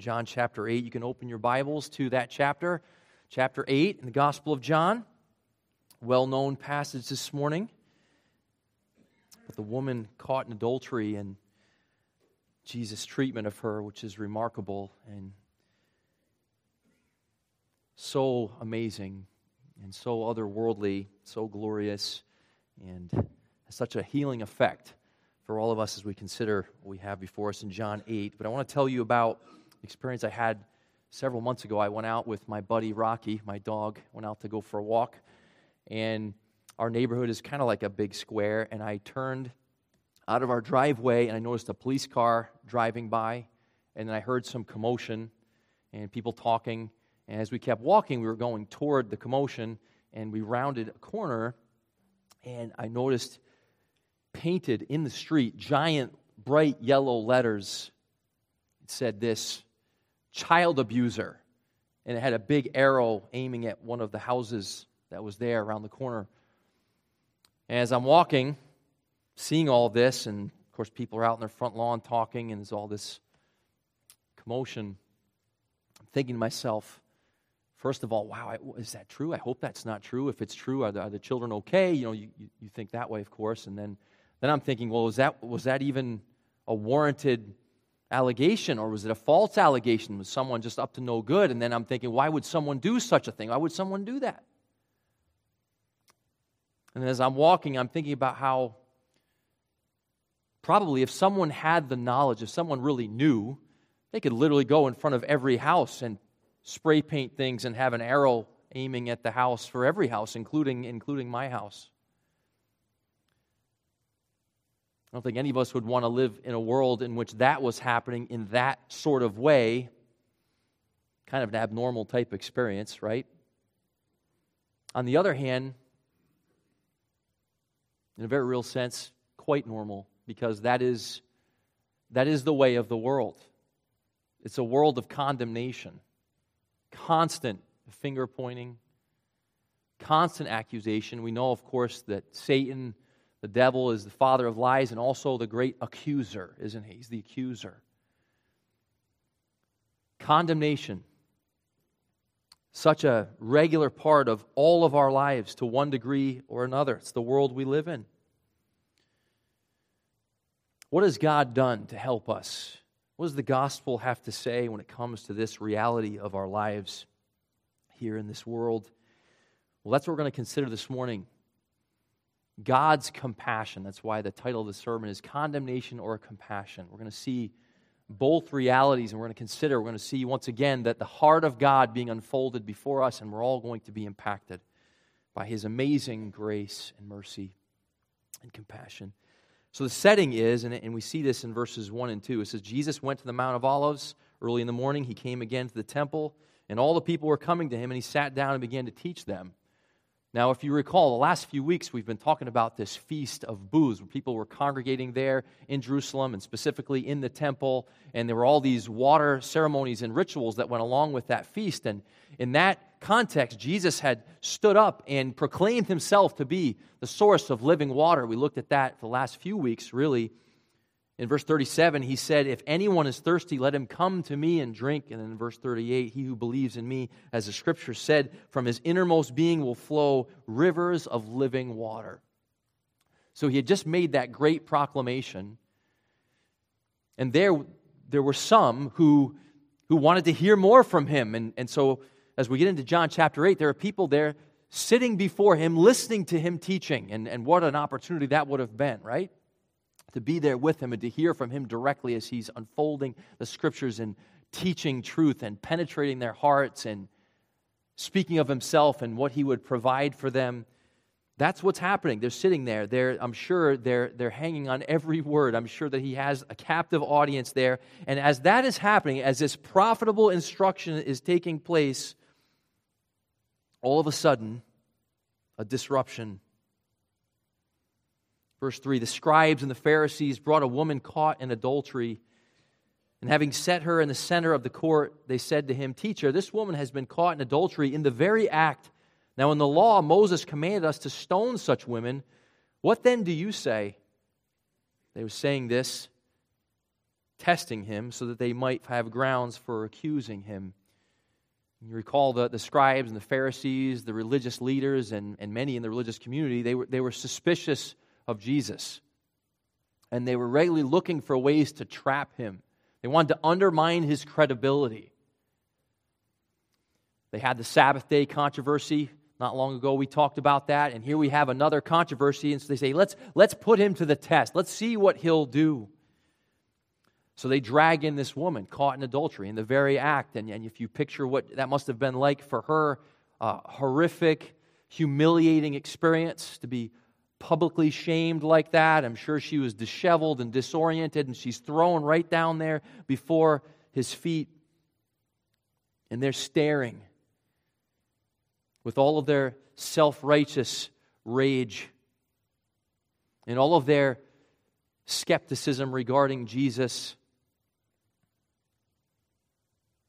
John chapter 8. You can open your Bibles to that chapter, chapter 8 in the Gospel of John. Well known passage this morning. But the woman caught in adultery and Jesus' treatment of her, which is remarkable and so amazing and so otherworldly, so glorious, and such a healing effect for all of us as we consider what we have before us in John 8. But I want to tell you about experience I had several months ago. I went out with my buddy Rocky, my dog, went out to go for a walk. And our neighborhood is kind of like a big square. And I turned out of our driveway and I noticed a police car driving by. And then I heard some commotion and people talking. And as we kept walking, we were going toward the commotion and we rounded a corner. And I noticed painted in the street giant bright yellow letters. It said this child abuser. And it had a big arrow aiming at one of the houses that was there around the corner. And as I'm walking, seeing all this, and of course, people are out in their front lawn talking, and there's all this commotion, I'm thinking to myself, first of all, wow, is that true? I hope that's not true. If it's true, are the, are the children okay? You know, you, you think that way, of course. And then, then I'm thinking, well, was that, was that even a warranted allegation or was it a false allegation? Was someone just up to no good? And then I'm thinking, why would someone do such a thing? Why would someone do that? And as I'm walking, I'm thinking about how probably if someone had the knowledge, if someone really knew, they could literally go in front of every house and spray paint things and have an arrow aiming at the house for every house, including, including my house. I don't think any of us would want to live in a world in which that was happening in that sort of way. Kind of an abnormal type experience, right? On the other hand, in a very real sense, quite normal because that is, that is the way of the world. It's a world of condemnation, constant finger pointing, constant accusation. We know, of course, that Satan the devil is the father of lies and also the great accuser, isn't he? He's the accuser. Condemnation. Such a regular part of all of our lives to one degree or another. It's the world we live in. What has God done to help us? What does the gospel have to say when it comes to this reality of our lives here in this world? Well, that's what we're going to consider this morning. God's compassion. That's why the title of the sermon is Condemnation or Compassion. We're going to see both realities and we're going to consider, we're going to see once again that the heart of God being unfolded before us, and we're all going to be impacted by His amazing grace and mercy and compassion. So the setting is, and, we see this in verses 1 and 2, it says, Jesus went to the Mount of Olives early in the morning. He came again to the temple, and all the people were coming to him, and he sat down and began to teach them. Now, if you recall, the last few weeks we've been talking about this feast of booths, where people were congregating there in Jerusalem and specifically in the temple, and there were all these water ceremonies and rituals that went along with that feast. And in that context, Jesus had stood up and proclaimed himself to be the source of living water. We looked at that the last few weeks, really. In verse 37, he said, If anyone is thirsty, let him come to me and drink. And in verse 38, he who believes in me, as the scripture said, from his innermost being will flow rivers of living water. So he had just made that great proclamation. And there, there were some who, who wanted to hear more from him. And, and so as we get into John chapter 8, there are people there sitting before him, listening to him teaching. And, and what an opportunity that would have been, right? To be there with him and to hear from him directly as he's unfolding the scriptures and teaching truth and penetrating their hearts and speaking of himself and what he would provide for them. That's what's happening. They're sitting there. They're, I'm sure they're, they're hanging on every word. I'm sure that he has a captive audience there. And as that is happening, as this profitable instruction is taking place, all of a sudden, a disruption Verse 3 The scribes and the Pharisees brought a woman caught in adultery. And having set her in the center of the court, they said to him, Teacher, this woman has been caught in adultery in the very act. Now, in the law, Moses commanded us to stone such women. What then do you say? They were saying this testing him so that they might have grounds for accusing him. You recall the, the scribes and the Pharisees, the religious leaders, and, and many in the religious community, they were, they were suspicious of Jesus. And they were regularly looking for ways to trap him. They wanted to undermine his credibility. They had the Sabbath day controversy. Not long ago, we talked about that. And here we have another controversy. And so they say, let's, let's put him to the test. Let's see what he'll do. So they drag in this woman caught in adultery in the very act. And, and if you picture what that must have been like for her, uh, horrific, humiliating experience to be publicly shamed like that. I'm sure she was disheveled and disoriented, and she's thrown right down there before his feet. And they're staring with all of their self righteous rage and all of their skepticism regarding Jesus.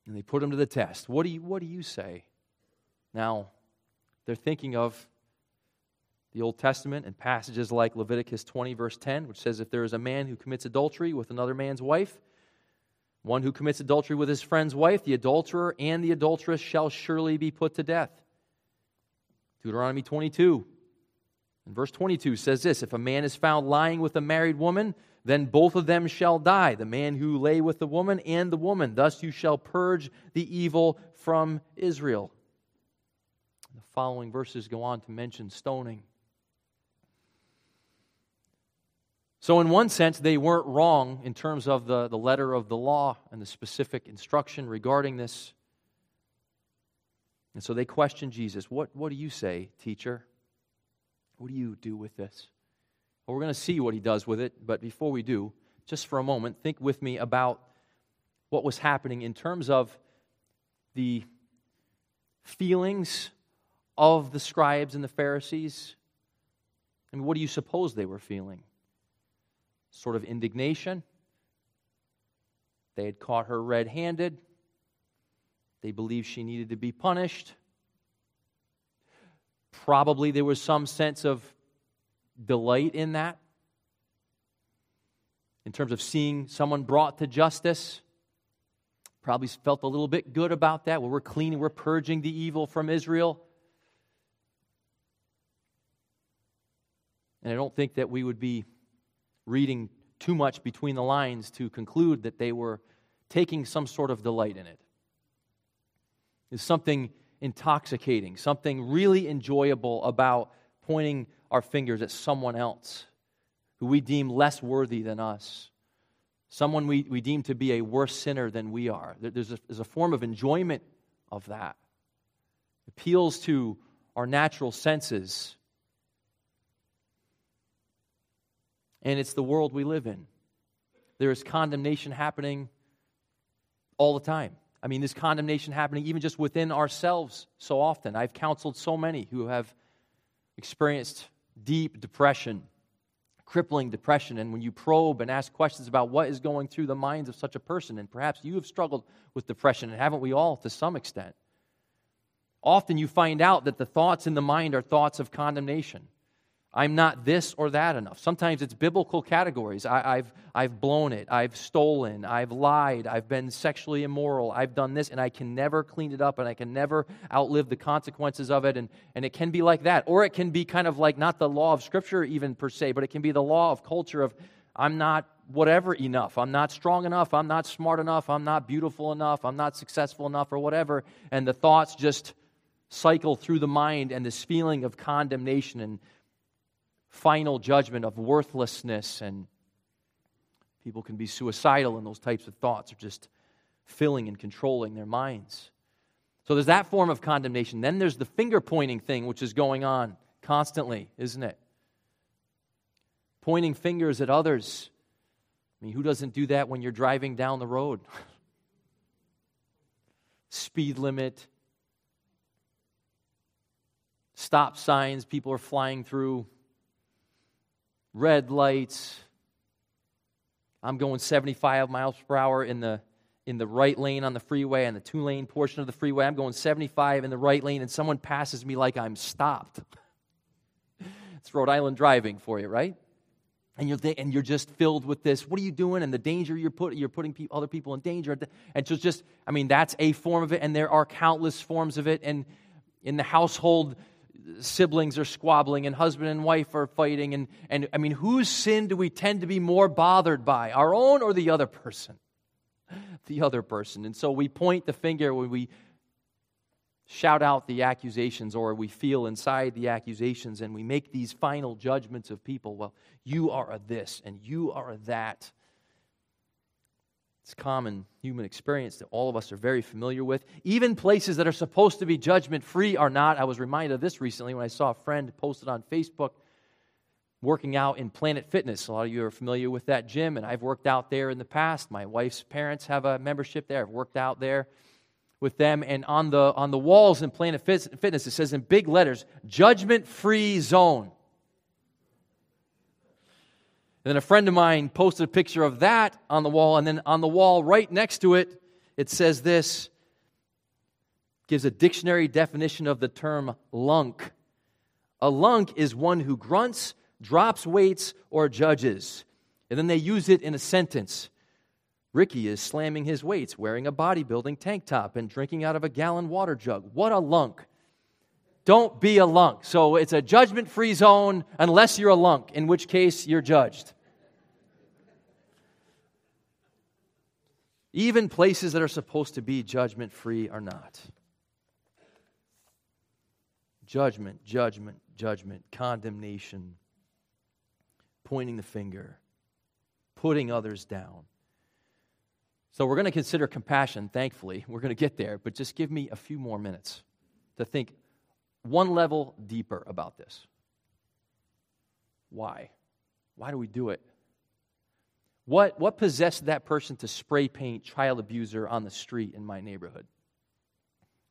And they put him to the test. What do you, what do you say? Now, they're thinking of the Old Testament and passages like Leviticus 20, verse 10, which says, If there is a man who commits adultery with another man's wife, one who commits adultery with his friend's wife, the adulterer and the adulteress shall surely be put to death. Deuteronomy 22 and verse 22 says this If a man is found lying with a married woman, then both of them shall die, the man who lay with the woman and the woman. Thus you shall purge the evil from Israel. The following verses go on to mention stoning. So, in one sense, they weren't wrong in terms of the, the letter of the law and the specific instruction regarding this. And so they question Jesus. What, what do you say, teacher? What do you do with this? Well, we're going to see what he does with it, but before we do, just for a moment, think with me about what was happening in terms of the feelings of the scribes and the Pharisees. I mean, what do you suppose they were feeling? Sort of indignation. They had caught her red handed. They believed she needed to be punished. Probably there was some sense of delight in that, in terms of seeing someone brought to justice. Probably felt a little bit good about that. Well, we're cleaning, we're purging the evil from Israel. And I don't think that we would be reading too much between the lines to conclude that they were taking some sort of delight in it is something intoxicating, something really enjoyable about pointing our fingers at someone else who we deem less worthy than us, someone we, we deem to be a worse sinner than we are. There's a, there's a form of enjoyment of that. Appeals to our natural senses. And it's the world we live in. There is condemnation happening all the time. I mean, this condemnation happening even just within ourselves so often. I've counseled so many who have experienced deep depression, crippling depression. And when you probe and ask questions about what is going through the minds of such a person, and perhaps you have struggled with depression, and haven't we all to some extent? Often you find out that the thoughts in the mind are thoughts of condemnation. I'm not this or that enough. Sometimes it's biblical categories. I, have I've blown it. I've stolen. I've lied. I've been sexually immoral. I've done this, and I can never clean it up, and I can never outlive the consequences of it. And, and it can be like that. Or it can be kind of like not the law of Scripture, even per se, but it can be the law of culture of I'm not whatever enough. I'm not strong enough. I'm not smart enough. I'm not beautiful enough. I'm not successful enough, or whatever. And the thoughts just cycle through the mind, and this feeling of condemnation and final judgment of worthlessness, and people can be suicidal, and those types of thoughts are just filling and controlling their minds. So there's that form of condemnation. Then there's the finger pointing thing, which is going on constantly, isn't it? Pointing fingers at others. I mean, who doesn't do that when you're driving down the road? Speed limit, stop signs people are flying through red lights. I'm going 75 miles per hour in the in the right lane on the freeway and the two lane portion of the freeway. I'm going 75 in the right lane, and someone passes me like I'm stopped. it's Rhode Island driving for you, right? and you're, th- and you're just filled with this what are you doing and the danger you're, put, you're putting pe- other people in danger and so just i mean that's a form of it and there are countless forms of it and in the household siblings are squabbling and husband and wife are fighting and, and i mean whose sin do we tend to be more bothered by our own or the other person the other person and so we point the finger when we shout out the accusations or we feel inside the accusations and we make these final judgments of people. Well, you are a this and you are a that. It's common human experience that all of us are very familiar with. Even places that are supposed to be judgment free are not. I was reminded of this recently when I saw a friend posted on Facebook working out in Planet Fitness. A lot of you are familiar with that gym, and I've worked out there in the past. My wife's parents have a membership there. I've worked out there with them. And on the, on the walls in Planet Fitness, it says in big letters, judgment free zone. And then a friend of mine posted a picture of that on the wall, and then on the wall right next to it, it says this gives a dictionary definition of the term lunk. A lunk is one who grunts, drops weights, or judges. And then they use it in a sentence. Ricky is slamming his weights, wearing a bodybuilding tank top, and drinking out of a gallon water jug. What a lunk. Don't be a lunk. So it's a judgment free zone unless you're a lunk, in which case you're judged. Even places that are supposed to be judgment free are not. Judgment, judgment, judgment, condemnation, pointing the finger, putting others down. So we're going to consider compassion, thankfully. We're going to get there, but just give me a few more minutes to think one level deeper about this. Why? Why do we do it? What, what possessed that person to spray paint child abuser on the street in my neighborhood?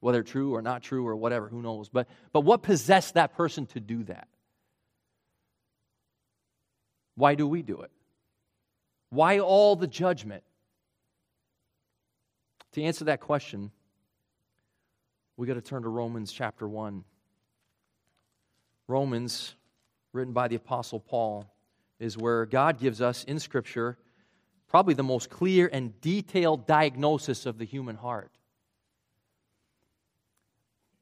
Whether true or not true or whatever, who knows? But, but what possessed that person to do that? Why do we do it? Why all the judgment? To answer that question, we got to turn to Romans chapter 1. Romans, written by the Apostle Paul, is where God gives us in Scripture probably the most clear and detailed diagnosis of the human heart.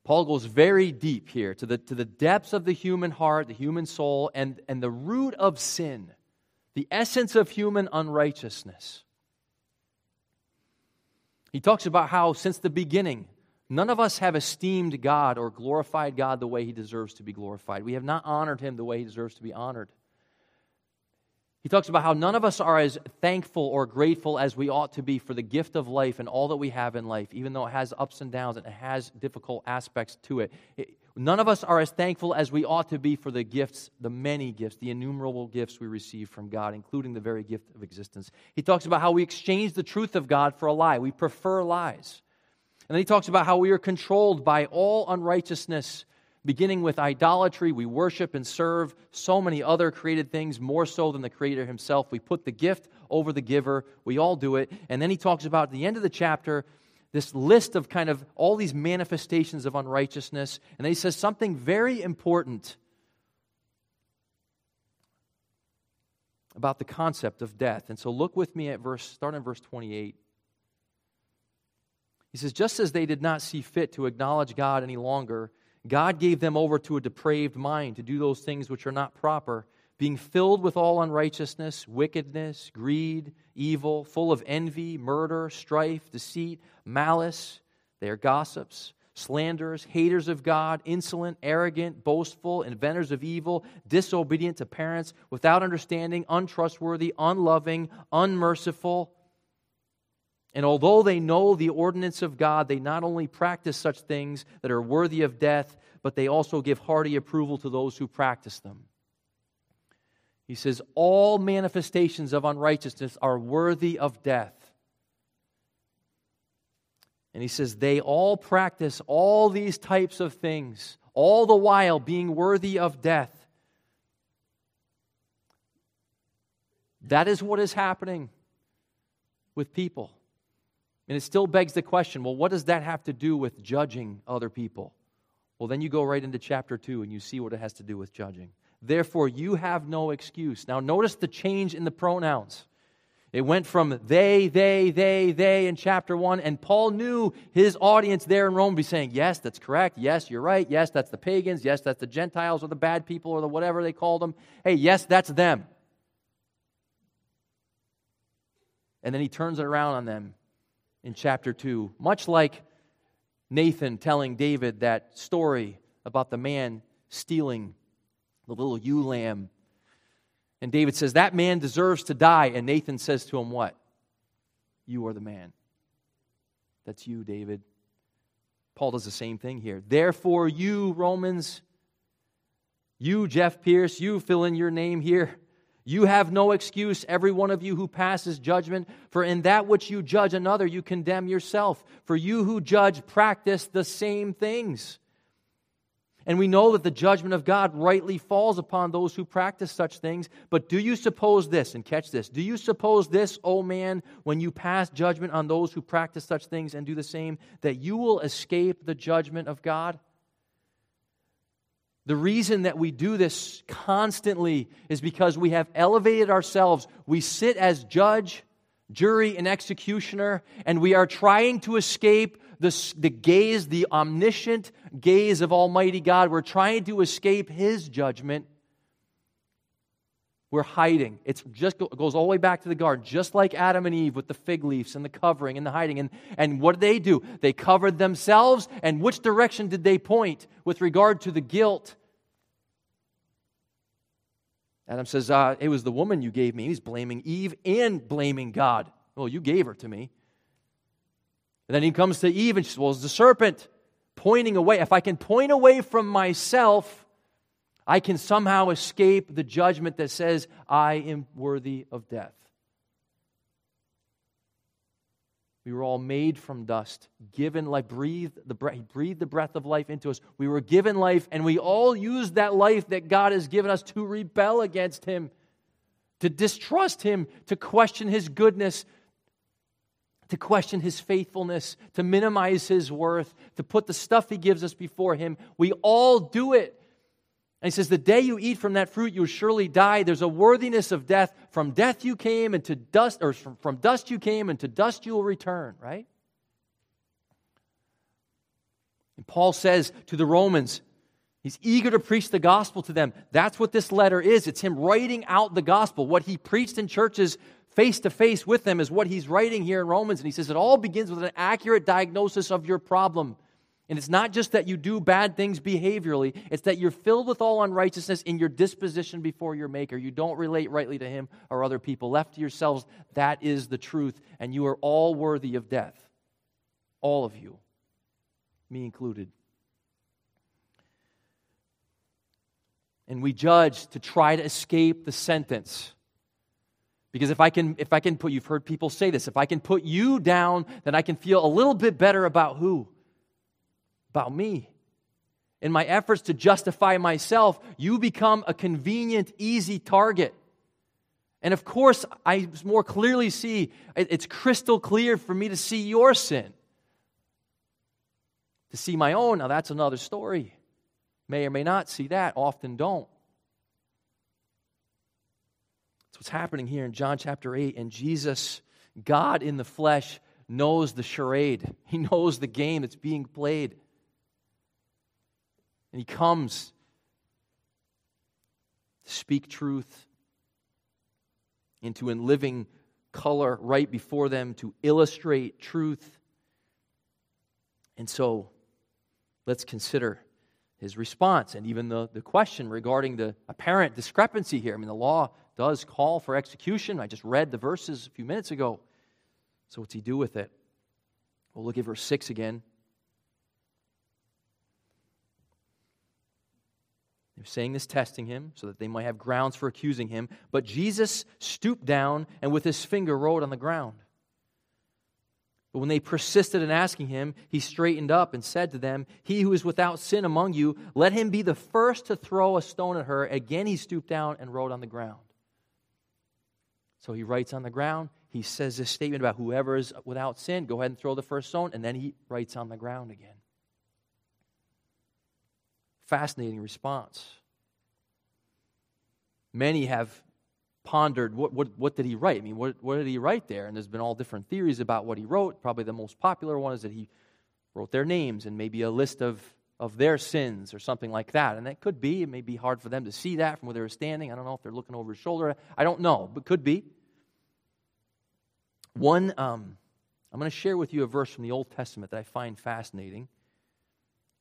Paul goes very deep here to the, to the depths of the human heart, the human soul, and, and the root of sin, the essence of human unrighteousness. He talks about how, since the beginning, none of us have esteemed God or glorified God the way he deserves to be glorified. We have not honored him the way he deserves to be honored. He talks about how none of us are as thankful or grateful as we ought to be for the gift of life and all that we have in life, even though it has ups and downs and it has difficult aspects to it. None of us are as thankful as we ought to be for the gifts, the many gifts, the innumerable gifts we receive from God, including the very gift of existence. He talks about how we exchange the truth of God for a lie. We prefer lies. And then he talks about how we are controlled by all unrighteousness, beginning with idolatry. We worship and serve so many other created things, more so than the Creator Himself. We put the gift over the giver. We all do it. And then he talks about at the end of the chapter this list of kind of all these manifestations of unrighteousness. And then he says something very important about the concept of death. And so look with me at verse, start in verse 28. He says, Just as they did not see fit to acknowledge God any longer, God gave them over to a depraved mind to do those things which are not proper being filled with all unrighteousness, wickedness, greed, evil, full of envy, murder, strife, deceit, malice. They are gossips, slanderers, haters of God, insolent, arrogant, boastful, inventors of evil, disobedient to parents, without understanding, untrustworthy, unloving, unmerciful. And although they know the ordinance of God, they not only practice such things that are worthy of death, but they also give hearty approval to those who practice them. He says, All manifestations of unrighteousness are worthy of death. And he says, They all practice all these types of things, all the while being worthy of death. That is what is happening with people. And it still begs the question well, what does that have to do with judging other people? Well, then you go right into chapter 2 and you see what it has to do with judging. Therefore, you have no excuse. Now, notice the change in the pronouns. It went from they, they, they, they in chapter 1, and Paul knew his audience there in Rome would be saying, Yes, that's correct. Yes, you're right. Yes, that's the pagans. Yes, that's the Gentiles or the bad people or the whatever they called them. Hey, yes, that's them. And then he turns it around on them in chapter 2, much like Nathan telling David that story about the man stealing the little ewe lamb and David says, That man deserves to die. And Nathan says to him, What? You are the man. That's you, David. Paul does the same thing here. Therefore, you, Romans, you, Jeff Pierce, you fill in your name here. You have no excuse, every one of you who passes judgment, for in that which you judge another, you condemn yourself. For you who judge practice the same things. And we know that the judgment of God rightly falls upon those who practice such things. But do you suppose this, and catch this, do you suppose this, O man, when you pass judgment on those who practice such things and do the same, that you will escape the judgment of God? The reason that we do this constantly is because we have elevated ourselves. We sit as judge, jury, and executioner, and we are trying to escape the, the gaze, the omniscient gaze of Almighty God. We're trying to escape His judgment. We're hiding. It just goes all the way back to the garden, just like Adam and Eve with the fig leaves and the covering and the hiding. And, and what did they do? They covered themselves. And which direction did they point with regard to the guilt? Adam says, uh, It was the woman you gave me. He's blaming Eve and blaming God. Well, you gave her to me. And then he comes to Eve and she says, Well, it's the serpent pointing away. If I can point away from myself, I can somehow escape the judgment that says, I am worthy of death. We were all made from dust, given life, breathed the breath, he breathed the breath of life into us. We were given life, and we all use that life that God has given us to rebel against Him, to distrust Him, to question His goodness, to question his faithfulness, to minimize his worth, to put the stuff he gives us before him. We all do it. And he says, The day you eat from that fruit, you'll surely die. There's a worthiness of death. From death you came, and to dust, or from, from dust you came, and to dust you will return, right? And Paul says to the Romans, He's eager to preach the gospel to them. That's what this letter is. It's him writing out the gospel. What he preached in churches face to face with them is what he's writing here in Romans. And he says it all begins with an accurate diagnosis of your problem. And it's not just that you do bad things behaviorally, it's that you're filled with all unrighteousness in your disposition before your Maker. You don't relate rightly to Him or other people. Left to yourselves, that is the truth. And you are all worthy of death. All of you, me included. And we judge to try to escape the sentence because if I can if I can put you've heard people say this, if I can put you down, then I can feel a little bit better about who? About me. In my efforts to justify myself, you become a convenient, easy target. And of course, I more clearly see it's crystal clear for me to see your sin. To see my own, now that's another story. May or may not see that, often don't. That's what's happening here in John chapter 8. And Jesus, God in the flesh, knows the charade, He knows the game that's being played. And He comes to speak truth into in living color right before them to illustrate truth. And so let's consider his response and even the, the question regarding the apparent discrepancy here. I mean, the law does call for execution. I just read the verses a few minutes ago. So, what's he do with it? We'll look at verse 6 again. They're saying this, testing him, so that they might have grounds for accusing him. But Jesus stooped down and with his finger wrote on the ground. But when they persisted in asking him, he straightened up and said to them, He who is without sin among you, let him be the first to throw a stone at her. Again he stooped down and wrote on the ground. So he writes on the ground. He says this statement about whoever is without sin, go ahead and throw the first stone, and then he writes on the ground again. Fascinating response. Many have pondered what, what, what did he write? I mean, what, what did he write there? And there's been all different theories about what he wrote. Probably the most popular one is that he wrote their names and maybe a list of, of their sins or something like that. And that could be. It may be hard for them to see that from where they were standing. I don't know if they're looking over his shoulder. I don't know, but could be. One, um, I'm going to share with you a verse from the Old Testament that I find fascinating.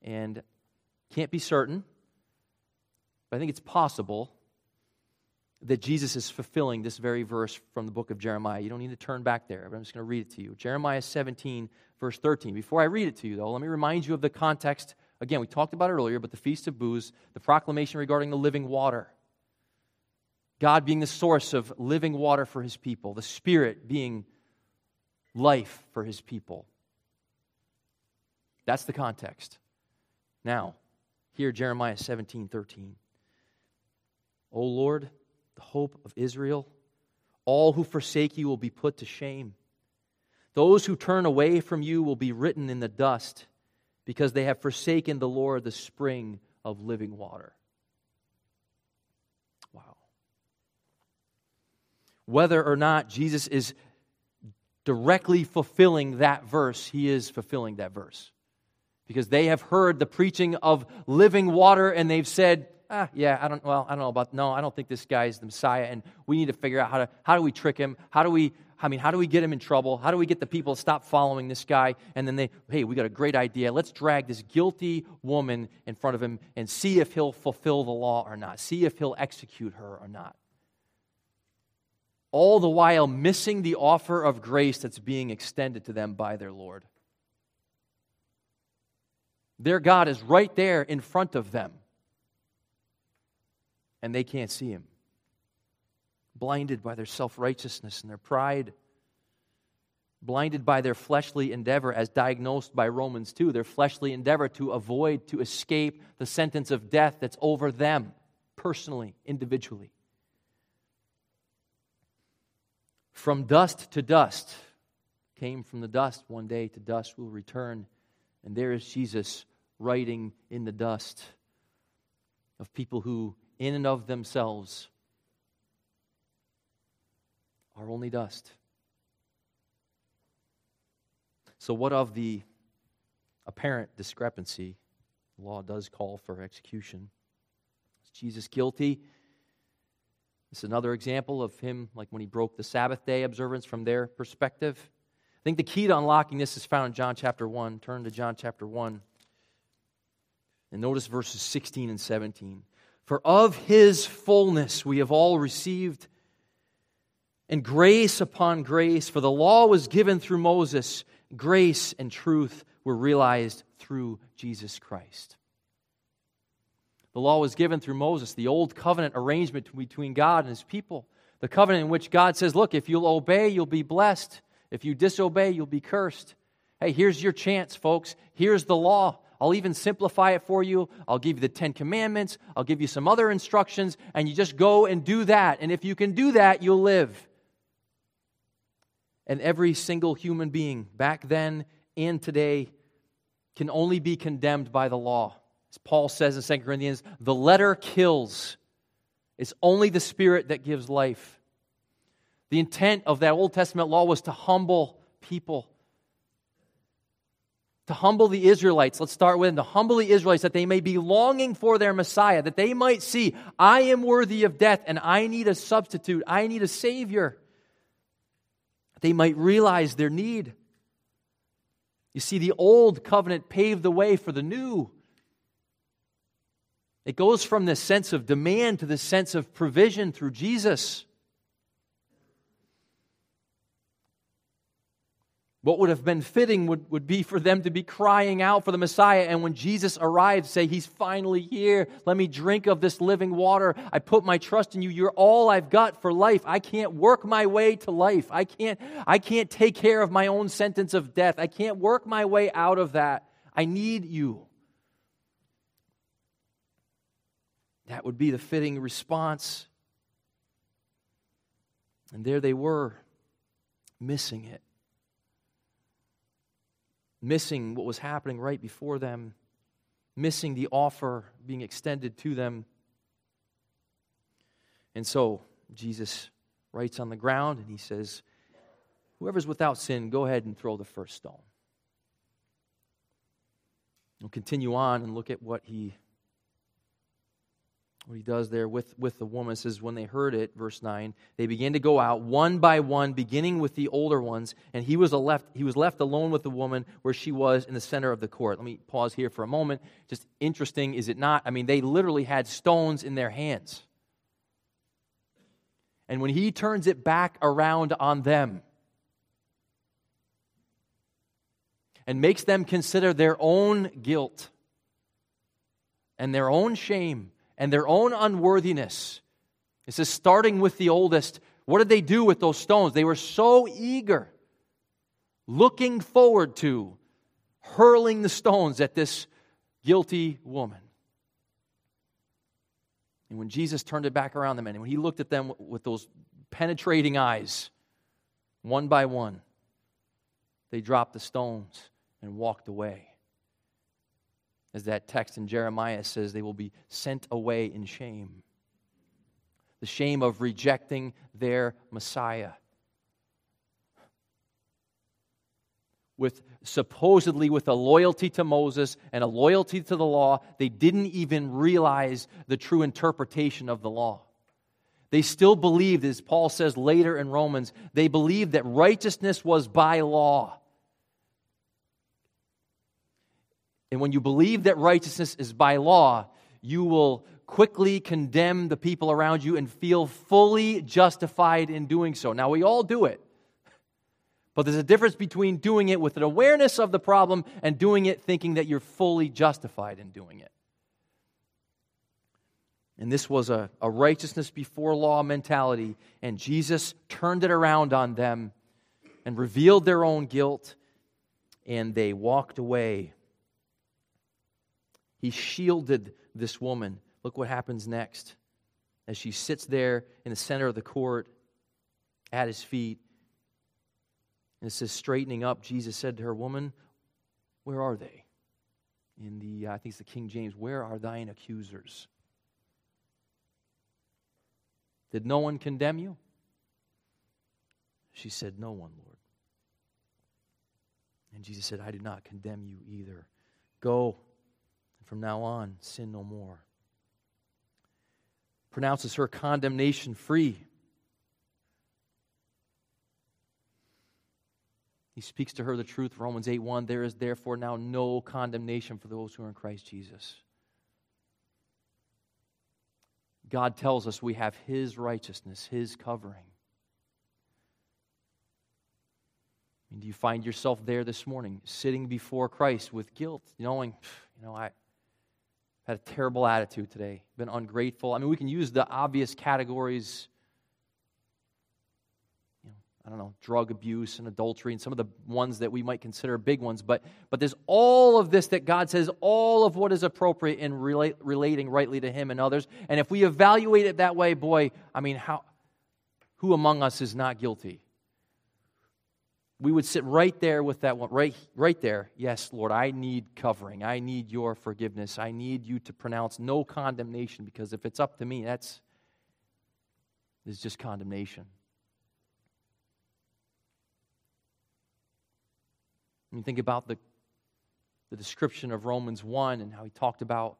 And can't be certain, but I think it's possible that Jesus is fulfilling this very verse from the book of Jeremiah. You don't need to turn back there, but I'm just going to read it to you. Jeremiah 17, verse 13. Before I read it to you, though, let me remind you of the context. Again, we talked about it earlier, but the Feast of Booths, the proclamation regarding the living water. God being the source of living water for his people, the Spirit being life for his people. That's the context. Now, here, Jeremiah 17, 13. O Lord, the hope of Israel. All who forsake you will be put to shame. Those who turn away from you will be written in the dust because they have forsaken the Lord, the spring of living water. Wow. Whether or not Jesus is directly fulfilling that verse, he is fulfilling that verse. Because they have heard the preaching of living water and they've said, ah, yeah, I don't, well, I don't know about, no, I don't think this guy's the Messiah, and we need to figure out how to, how do we trick him? How do we, I mean, how do we get him in trouble? How do we get the people to stop following this guy? And then they, hey, we got a great idea. Let's drag this guilty woman in front of him and see if he'll fulfill the law or not, see if he'll execute her or not. All the while missing the offer of grace that's being extended to them by their Lord. Their God is right there in front of them and they can't see him. Blinded by their self righteousness and their pride. Blinded by their fleshly endeavor, as diagnosed by Romans 2, their fleshly endeavor to avoid, to escape the sentence of death that's over them, personally, individually. From dust to dust, came from the dust, one day to dust will return. And there is Jesus writing in the dust of people who in and of themselves are only dust. So, what of the apparent discrepancy? The law does call for execution. Is Jesus guilty? This is another example of him, like when he broke the Sabbath day observance from their perspective. I think the key to unlocking this is found in John chapter 1. Turn to John chapter 1. And notice verses 16 and 17. For of his fullness we have all received, and grace upon grace. For the law was given through Moses, grace and truth were realized through Jesus Christ. The law was given through Moses, the old covenant arrangement between God and his people. The covenant in which God says, Look, if you'll obey, you'll be blessed. If you disobey, you'll be cursed. Hey, here's your chance, folks. Here's the law. I'll even simplify it for you. I'll give you the Ten Commandments. I'll give you some other instructions, and you just go and do that. And if you can do that, you'll live. And every single human being back then and today can only be condemned by the law. As Paul says in 2 Corinthians, the letter kills. It's only the Spirit that gives life. The intent of that Old Testament law was to humble people to humble the Israelites. Let's start with them. To humble the Israelites that they may be longing for their Messiah, that they might see, I am worthy of death and I need a substitute. I need a Savior. They might realize their need. You see, the old covenant paved the way for the new. It goes from this sense of demand to this sense of provision through Jesus. What would have been fitting would, would be for them to be crying out for the Messiah. And when Jesus arrives, say, He's finally here. Let me drink of this living water. I put my trust in you. You're all I've got for life. I can't work my way to life. I can't, I can't take care of my own sentence of death. I can't work my way out of that. I need you. That would be the fitting response. And there they were, missing it missing what was happening right before them, missing the offer being extended to them. And so Jesus writes on the ground and he says, Whoever's without sin, go ahead and throw the first stone. We'll continue on and look at what he what he does there with, with the woman. Says when they heard it verse 9 they began to go out one by one beginning with the older ones and he was left he was left alone with the woman where she was in the center of the court. Let me pause here for a moment. Just interesting is it not? I mean they literally had stones in their hands. And when he turns it back around on them and makes them consider their own guilt and their own shame and their own unworthiness. It says, starting with the oldest, what did they do with those stones? They were so eager, looking forward to hurling the stones at this guilty woman. And when Jesus turned it back around them, and when he looked at them with those penetrating eyes, one by one, they dropped the stones and walked away. As that text in Jeremiah says, they will be sent away in shame. The shame of rejecting their Messiah. With supposedly with a loyalty to Moses and a loyalty to the law, they didn't even realize the true interpretation of the law. They still believed, as Paul says later in Romans, they believed that righteousness was by law. And when you believe that righteousness is by law, you will quickly condemn the people around you and feel fully justified in doing so. Now, we all do it. But there's a difference between doing it with an awareness of the problem and doing it thinking that you're fully justified in doing it. And this was a, a righteousness before law mentality, and Jesus turned it around on them and revealed their own guilt, and they walked away he shielded this woman. Look what happens next. As she sits there in the center of the court at his feet, and it says, straightening up, Jesus said to her, Woman, where are they? In the, uh, I think it's the King James, where are thine accusers? Did no one condemn you? She said, No one, Lord. And Jesus said, I did not condemn you either. Go from now on, sin no more. Pronounces her condemnation free. He speaks to her the truth, Romans 8 1. There is therefore now no condemnation for those who are in Christ Jesus. God tells us we have His righteousness, His covering. Mean, do you find yourself there this morning, sitting before Christ with guilt, knowing, you know, I, had a terrible attitude today, been ungrateful. I mean, we can use the obvious categories, you know, I don't know, drug abuse and adultery and some of the ones that we might consider big ones, but, but there's all of this that God says, all of what is appropriate in relate, relating rightly to Him and others. And if we evaluate it that way, boy, I mean, how, who among us is not guilty? We would sit right there with that one, right, right there. Yes, Lord, I need covering. I need your forgiveness. I need you to pronounce no condemnation because if it's up to me, that's is just condemnation. When you think about the, the description of Romans 1 and how he talked about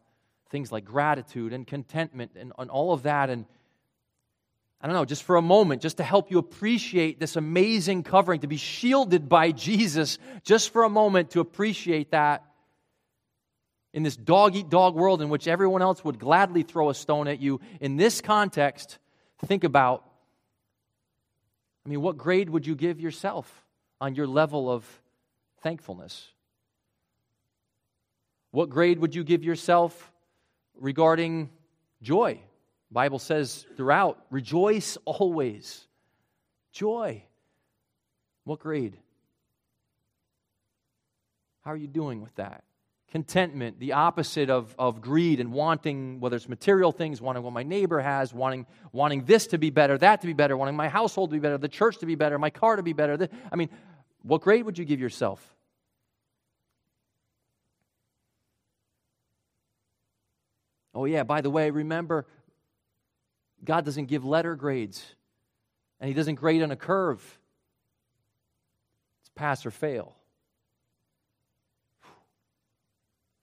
things like gratitude and contentment and, and all of that, and I don't know, just for a moment, just to help you appreciate this amazing covering, to be shielded by Jesus, just for a moment to appreciate that in this dog eat dog world in which everyone else would gladly throw a stone at you. In this context, think about I mean, what grade would you give yourself on your level of thankfulness? What grade would you give yourself regarding joy? Bible says throughout, rejoice always. Joy. What grade? How are you doing with that? Contentment, the opposite of, of greed and wanting, whether it's material things, wanting what my neighbor has, wanting, wanting this to be better, that to be better, wanting my household to be better, the church to be better, my car to be better. I mean, what grade would you give yourself? Oh, yeah, by the way, remember God doesn't give letter grades, and He doesn't grade on a curve. It's pass or fail.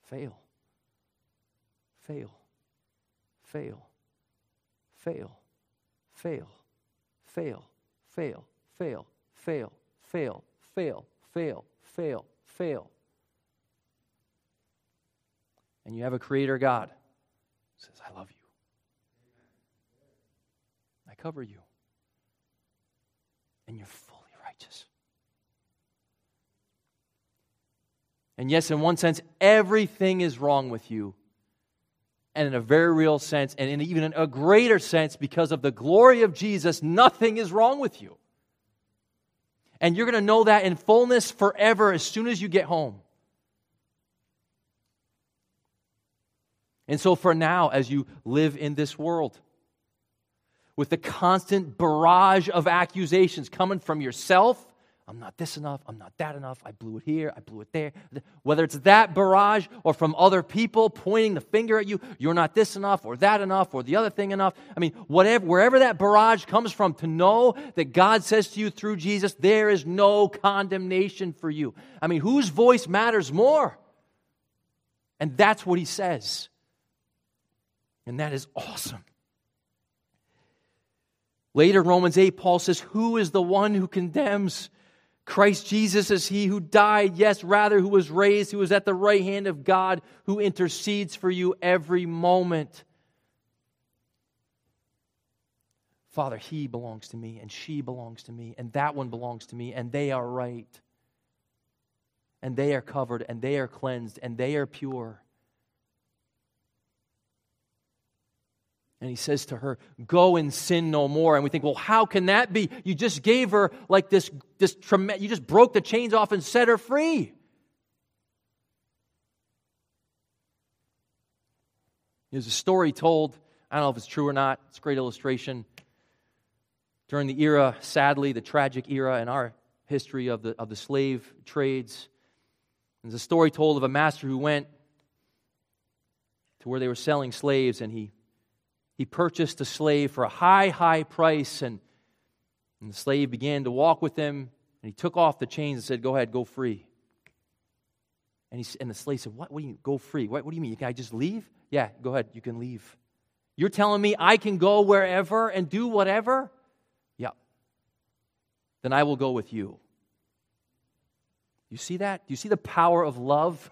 Fail. Fail. Fail. Fail. Fail. Fail. Fail. Fail. Fail. Fail. Fail. Fail. Fail. Fail. And you have a creator God says, I love you. Cover you. And you're fully righteous. And yes, in one sense, everything is wrong with you. And in a very real sense, and in even a greater sense, because of the glory of Jesus, nothing is wrong with you. And you're going to know that in fullness forever as soon as you get home. And so, for now, as you live in this world, with the constant barrage of accusations coming from yourself I'm not this enough. I'm not that enough. I blew it here. I blew it there. Whether it's that barrage or from other people pointing the finger at you, you're not this enough or that enough or the other thing enough. I mean, whatever, wherever that barrage comes from, to know that God says to you through Jesus, there is no condemnation for you. I mean, whose voice matters more? And that's what he says. And that is awesome. Later, Romans 8, Paul says, Who is the one who condemns? Christ Jesus is he who died, yes, rather, who was raised, who is at the right hand of God, who intercedes for you every moment. Father, he belongs to me, and she belongs to me, and that one belongs to me, and they are right. And they are covered, and they are cleansed, and they are pure. And he says to her, Go and sin no more. And we think, well, how can that be? You just gave her like this, this tremendous, you just broke the chains off and set her free. There's a story told, I don't know if it's true or not, it's a great illustration. During the era, sadly, the tragic era in our history of the, of the slave trades, there's a story told of a master who went to where they were selling slaves and he he purchased a slave for a high, high price, and, and the slave began to walk with him, and he took off the chains and said, Go ahead, go free. And, he, and the slave said, What, what do you mean, go free? What, what do you mean? Can I just leave? Yeah, go ahead, you can leave. You're telling me I can go wherever and do whatever? Yeah. Then I will go with you. You see that? Do you see the power of love?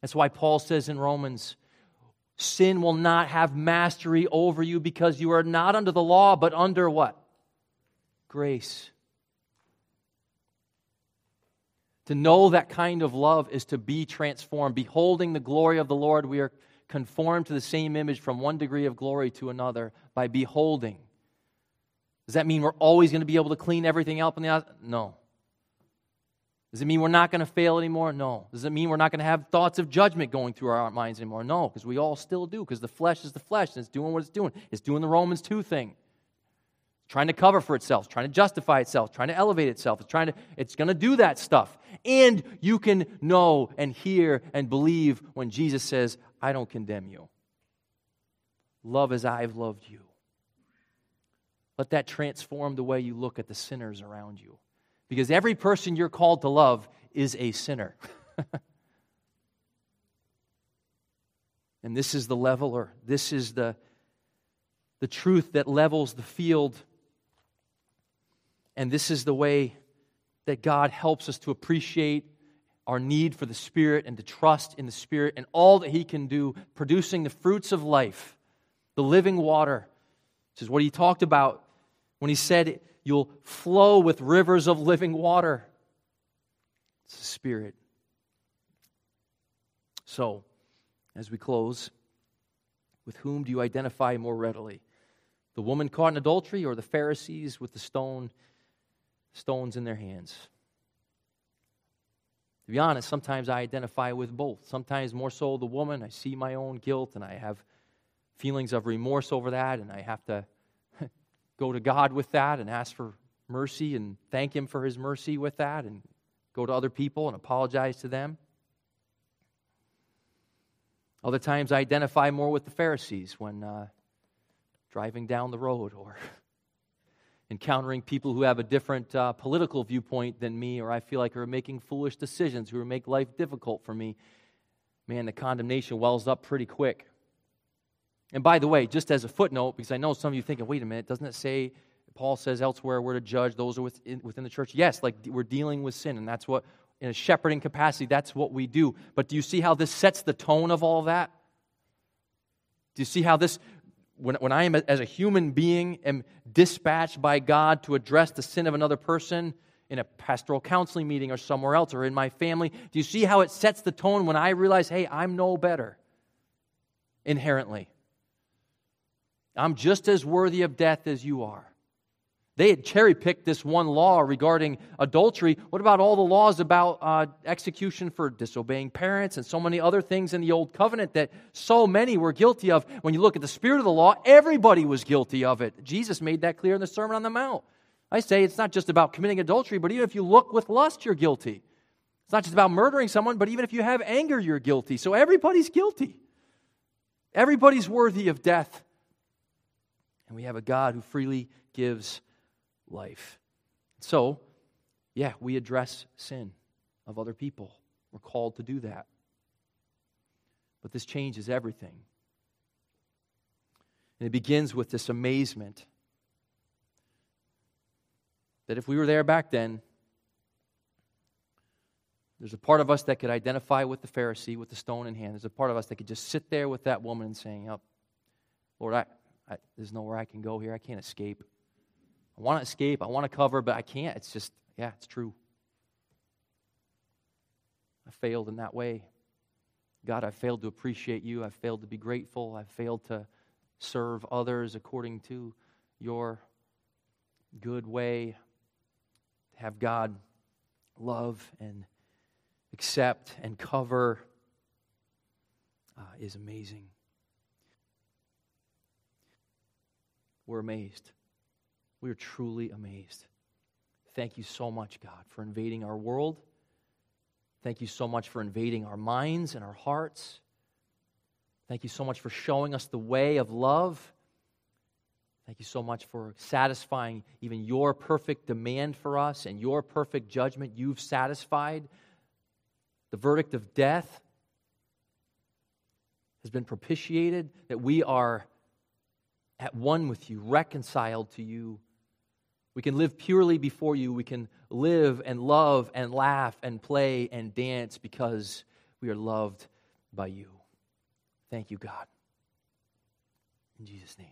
That's why Paul says in Romans, Sin will not have mastery over you because you are not under the law, but under what? Grace. To know that kind of love is to be transformed. Beholding the glory of the Lord, we are conformed to the same image from one degree of glory to another by beholding. Does that mean we're always going to be able to clean everything up on the? No. Does it mean we're not going to fail anymore? No. Does it mean we're not going to have thoughts of judgment going through our minds anymore? No, because we all still do, because the flesh is the flesh and it's doing what it's doing. It's doing the Romans 2 thing. Trying to cover for itself, trying to justify itself, trying to elevate itself. It's trying to it's going to do that stuff. And you can know and hear and believe when Jesus says, "I don't condemn you. Love as I've loved you." Let that transform the way you look at the sinners around you. Because every person you're called to love is a sinner. and this is the leveler. This is the, the truth that levels the field. And this is the way that God helps us to appreciate our need for the Spirit and to trust in the Spirit and all that He can do, producing the fruits of life, the living water. This is what He talked about when He said, You'll flow with rivers of living water. It's the Spirit. So, as we close, with whom do you identify more readily? The woman caught in adultery or the Pharisees with the stone stones in their hands? To be honest, sometimes I identify with both. Sometimes more so the woman, I see my own guilt and I have feelings of remorse over that and I have to go to God with that and ask for mercy and thank Him for His mercy with that and go to other people and apologize to them. Other times I identify more with the Pharisees when uh, driving down the road or encountering people who have a different uh, political viewpoint than me, or I feel like are making foolish decisions, who make life difficult for me, man, the condemnation wells up pretty quick. And by the way, just as a footnote, because I know some of you thinking, wait a minute, doesn't it say, Paul says elsewhere, we're to judge those within, within the church? Yes, like we're dealing with sin, and that's what, in a shepherding capacity, that's what we do. But do you see how this sets the tone of all that? Do you see how this when, when I am, as a human being, am dispatched by God to address the sin of another person in a pastoral counseling meeting or somewhere else or in my family, do you see how it sets the tone when I realize, hey, I'm no better inherently? I'm just as worthy of death as you are. They had cherry picked this one law regarding adultery. What about all the laws about uh, execution for disobeying parents and so many other things in the Old Covenant that so many were guilty of? When you look at the spirit of the law, everybody was guilty of it. Jesus made that clear in the Sermon on the Mount. I say it's not just about committing adultery, but even if you look with lust, you're guilty. It's not just about murdering someone, but even if you have anger, you're guilty. So everybody's guilty. Everybody's worthy of death. And we have a God who freely gives life. So, yeah, we address sin of other people. We're called to do that. But this changes everything. And it begins with this amazement that if we were there back then, there's a part of us that could identify with the Pharisee with the stone in hand. There's a part of us that could just sit there with that woman and saying, oh, Lord, I, I, there's nowhere I can go here. I can't escape. I want to escape. I want to cover, but I can't. It's just, yeah, it's true. I failed in that way. God, I failed to appreciate you. I failed to be grateful. I failed to serve others according to your good way. To have God love and accept and cover uh, is amazing. We're amazed. We are truly amazed. Thank you so much, God, for invading our world. Thank you so much for invading our minds and our hearts. Thank you so much for showing us the way of love. Thank you so much for satisfying even your perfect demand for us and your perfect judgment. You've satisfied. The verdict of death has been propitiated, that we are at one with you, reconciled to you. We can live purely before you. We can live and love and laugh and play and dance because we are loved by you. Thank you, God. In Jesus' name.